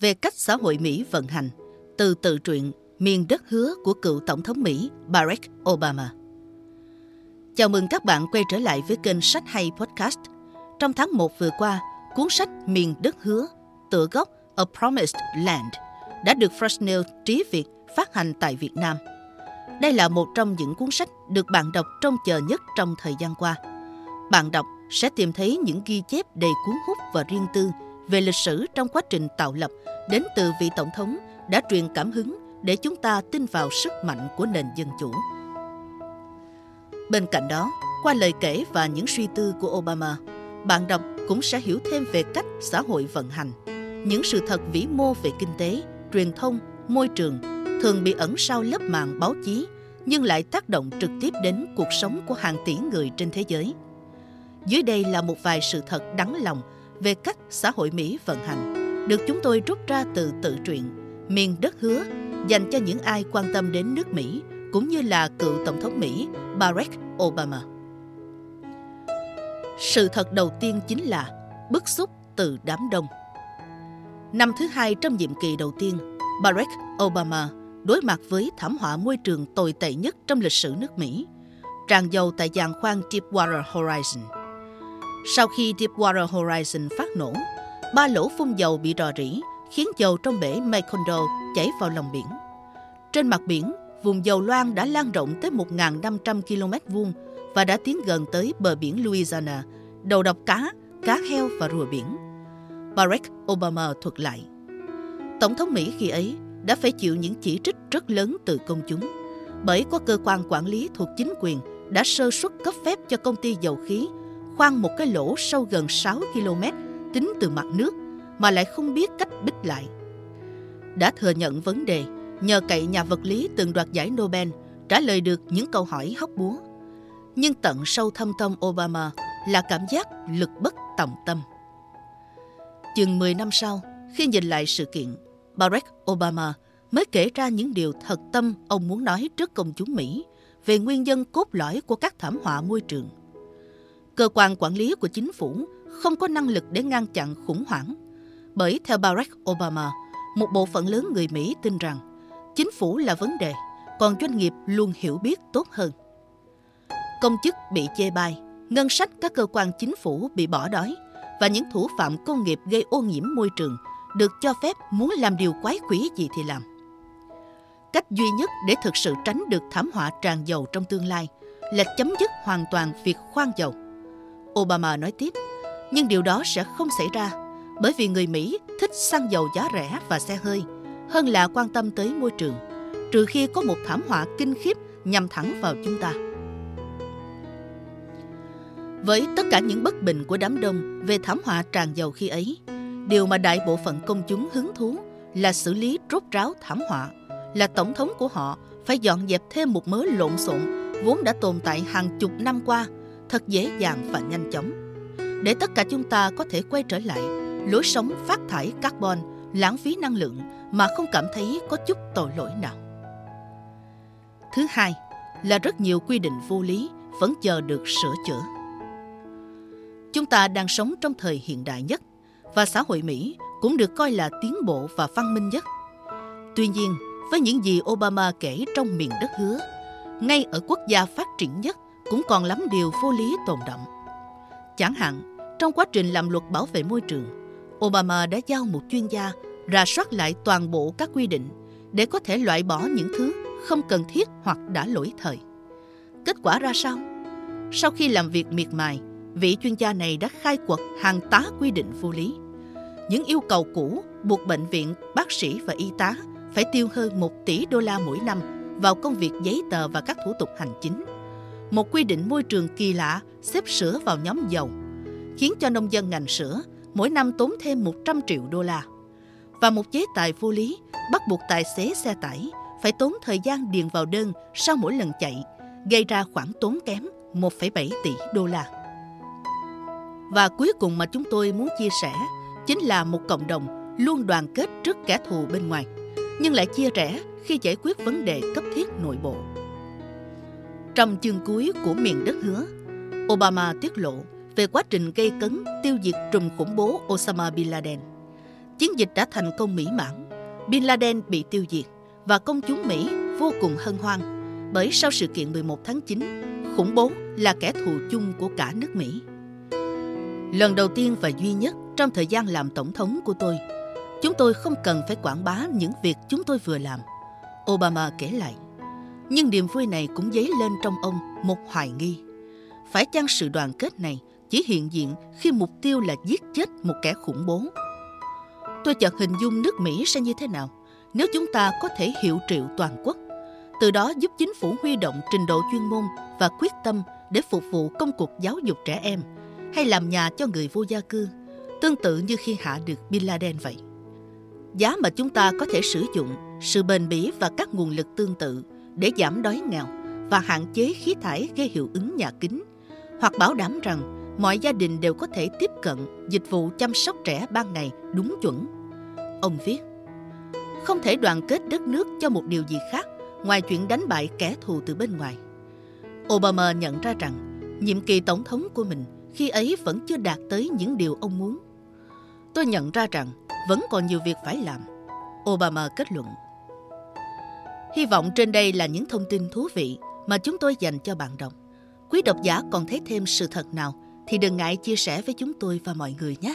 về cách xã hội Mỹ vận hành từ tự truyện Miền đất hứa của cựu Tổng thống Mỹ Barack Obama. Chào mừng các bạn quay trở lại với kênh Sách Hay Podcast. Trong tháng 1 vừa qua, cuốn sách Miền đất hứa, tựa gốc A Promised Land đã được Fresnel Trí Việt phát hành tại Việt Nam. Đây là một trong những cuốn sách được bạn đọc trông chờ nhất trong thời gian qua. Bạn đọc sẽ tìm thấy những ghi chép đầy cuốn hút và riêng tư về lịch sử trong quá trình tạo lập đến từ vị tổng thống đã truyền cảm hứng để chúng ta tin vào sức mạnh của nền dân chủ. Bên cạnh đó, qua lời kể và những suy tư của Obama, bạn đọc cũng sẽ hiểu thêm về cách xã hội vận hành, những sự thật vĩ mô về kinh tế, truyền thông, môi trường thường bị ẩn sau lớp màng báo chí nhưng lại tác động trực tiếp đến cuộc sống của hàng tỷ người trên thế giới. Dưới đây là một vài sự thật đắng lòng về cách xã hội Mỹ vận hành, được chúng tôi rút ra từ tự truyện Miền đất hứa dành cho những ai quan tâm đến nước Mỹ cũng như là cựu Tổng thống Mỹ Barack Obama. Sự thật đầu tiên chính là bức xúc từ đám đông. Năm thứ hai trong nhiệm kỳ đầu tiên, Barack Obama đối mặt với thảm họa môi trường tồi tệ nhất trong lịch sử nước Mỹ, tràn dầu tại giàn khoan Deepwater Horizon. Sau khi Deepwater Horizon phát nổ, ba lỗ phun dầu bị rò rỉ, khiến dầu trong bể Macondo chảy vào lòng biển. Trên mặt biển, vùng dầu loang đã lan rộng tới 1.500 km vuông và đã tiến gần tới bờ biển Louisiana, đầu độc cá, cá heo và rùa biển. Barack Obama thuật lại. Tổng thống Mỹ khi ấy đã phải chịu những chỉ trích rất lớn từ công chúng bởi có cơ quan quản lý thuộc chính quyền đã sơ suất cấp phép cho công ty dầu khí khoan một cái lỗ sâu gần 6 km tính từ mặt nước mà lại không biết cách bích lại. Đã thừa nhận vấn đề nhờ cậy nhà vật lý từng đoạt giải Nobel trả lời được những câu hỏi hóc búa. Nhưng tận sâu thâm tâm Obama là cảm giác lực bất tòng tâm. Chừng 10 năm sau, khi nhìn lại sự kiện, Barack Obama mới kể ra những điều thật tâm ông muốn nói trước công chúng Mỹ về nguyên nhân cốt lõi của các thảm họa môi trường. Cơ quan quản lý của chính phủ không có năng lực để ngăn chặn khủng hoảng. Bởi theo Barack Obama, một bộ phận lớn người Mỹ tin rằng chính phủ là vấn đề, còn doanh nghiệp luôn hiểu biết tốt hơn. Công chức bị chê bai, ngân sách các cơ quan chính phủ bị bỏ đói và những thủ phạm công nghiệp gây ô nhiễm môi trường được cho phép muốn làm điều quái quỷ gì thì làm. Cách duy nhất để thực sự tránh được thảm họa tràn dầu trong tương lai là chấm dứt hoàn toàn việc khoan dầu. Obama nói tiếp, nhưng điều đó sẽ không xảy ra bởi vì người Mỹ thích xăng dầu giá rẻ và xe hơi hơn là quan tâm tới môi trường, trừ khi có một thảm họa kinh khiếp nhằm thẳng vào chúng ta. Với tất cả những bất bình của đám đông về thảm họa tràn dầu khi ấy, điều mà đại bộ phận công chúng hứng thú là xử lý rốt ráo thảm họa, là tổng thống của họ phải dọn dẹp thêm một mớ lộn xộn vốn đã tồn tại hàng chục năm qua thật dễ dàng và nhanh chóng. Để tất cả chúng ta có thể quay trở lại lối sống phát thải carbon, lãng phí năng lượng mà không cảm thấy có chút tội lỗi nào. Thứ hai là rất nhiều quy định vô lý vẫn chờ được sửa chữa. Chúng ta đang sống trong thời hiện đại nhất và xã hội Mỹ cũng được coi là tiến bộ và văn minh nhất. Tuy nhiên, với những gì Obama kể trong miền đất hứa, ngay ở quốc gia phát triển nhất cũng còn lắm điều vô lý tồn động. Chẳng hạn, trong quá trình làm luật bảo vệ môi trường, Obama đã giao một chuyên gia rà soát lại toàn bộ các quy định để có thể loại bỏ những thứ không cần thiết hoặc đã lỗi thời. Kết quả ra sao? Sau khi làm việc miệt mài, vị chuyên gia này đã khai quật hàng tá quy định vô lý. Những yêu cầu cũ buộc bệnh viện, bác sĩ và y tá phải tiêu hơn 1 tỷ đô la mỗi năm vào công việc giấy tờ và các thủ tục hành chính. Một quy định môi trường kỳ lạ xếp sữa vào nhóm dầu, khiến cho nông dân ngành sữa mỗi năm tốn thêm 100 triệu đô la. Và một chế tài vô lý bắt buộc tài xế xe tải phải tốn thời gian điền vào đơn sau mỗi lần chạy, gây ra khoản tốn kém 1,7 tỷ đô la. Và cuối cùng mà chúng tôi muốn chia sẻ chính là một cộng đồng luôn đoàn kết trước kẻ thù bên ngoài, nhưng lại chia rẽ khi giải quyết vấn đề cấp thiết nội bộ. Trong chương cuối của miền đất hứa, Obama tiết lộ về quá trình gây cấn tiêu diệt trùm khủng bố Osama Bin Laden. Chiến dịch đã thành công mỹ mãn. Bin Laden bị tiêu diệt và công chúng Mỹ vô cùng hân hoan bởi sau sự kiện 11 tháng 9, khủng bố là kẻ thù chung của cả nước Mỹ. Lần đầu tiên và duy nhất trong thời gian làm tổng thống của tôi, chúng tôi không cần phải quảng bá những việc chúng tôi vừa làm. Obama kể lại. Nhưng niềm vui này cũng dấy lên trong ông một hoài nghi. Phải chăng sự đoàn kết này chỉ hiện diện khi mục tiêu là giết chết một kẻ khủng bố? Tôi chợt hình dung nước Mỹ sẽ như thế nào nếu chúng ta có thể hiệu triệu toàn quốc, từ đó giúp chính phủ huy động trình độ chuyên môn và quyết tâm để phục vụ công cuộc giáo dục trẻ em hay làm nhà cho người vô gia cư, tương tự như khi hạ được Bin Laden vậy. Giá mà chúng ta có thể sử dụng sự bền bỉ và các nguồn lực tương tự để giảm đói nghèo và hạn chế khí thải gây hiệu ứng nhà kính, hoặc bảo đảm rằng mọi gia đình đều có thể tiếp cận dịch vụ chăm sóc trẻ ban ngày đúng chuẩn. Ông viết, không thể đoàn kết đất nước cho một điều gì khác ngoài chuyện đánh bại kẻ thù từ bên ngoài. Obama nhận ra rằng nhiệm kỳ tổng thống của mình khi ấy vẫn chưa đạt tới những điều ông muốn. Tôi nhận ra rằng vẫn còn nhiều việc phải làm. Obama kết luận. Hy vọng trên đây là những thông tin thú vị mà chúng tôi dành cho bạn đọc. Quý độc giả còn thấy thêm sự thật nào thì đừng ngại chia sẻ với chúng tôi và mọi người nhé.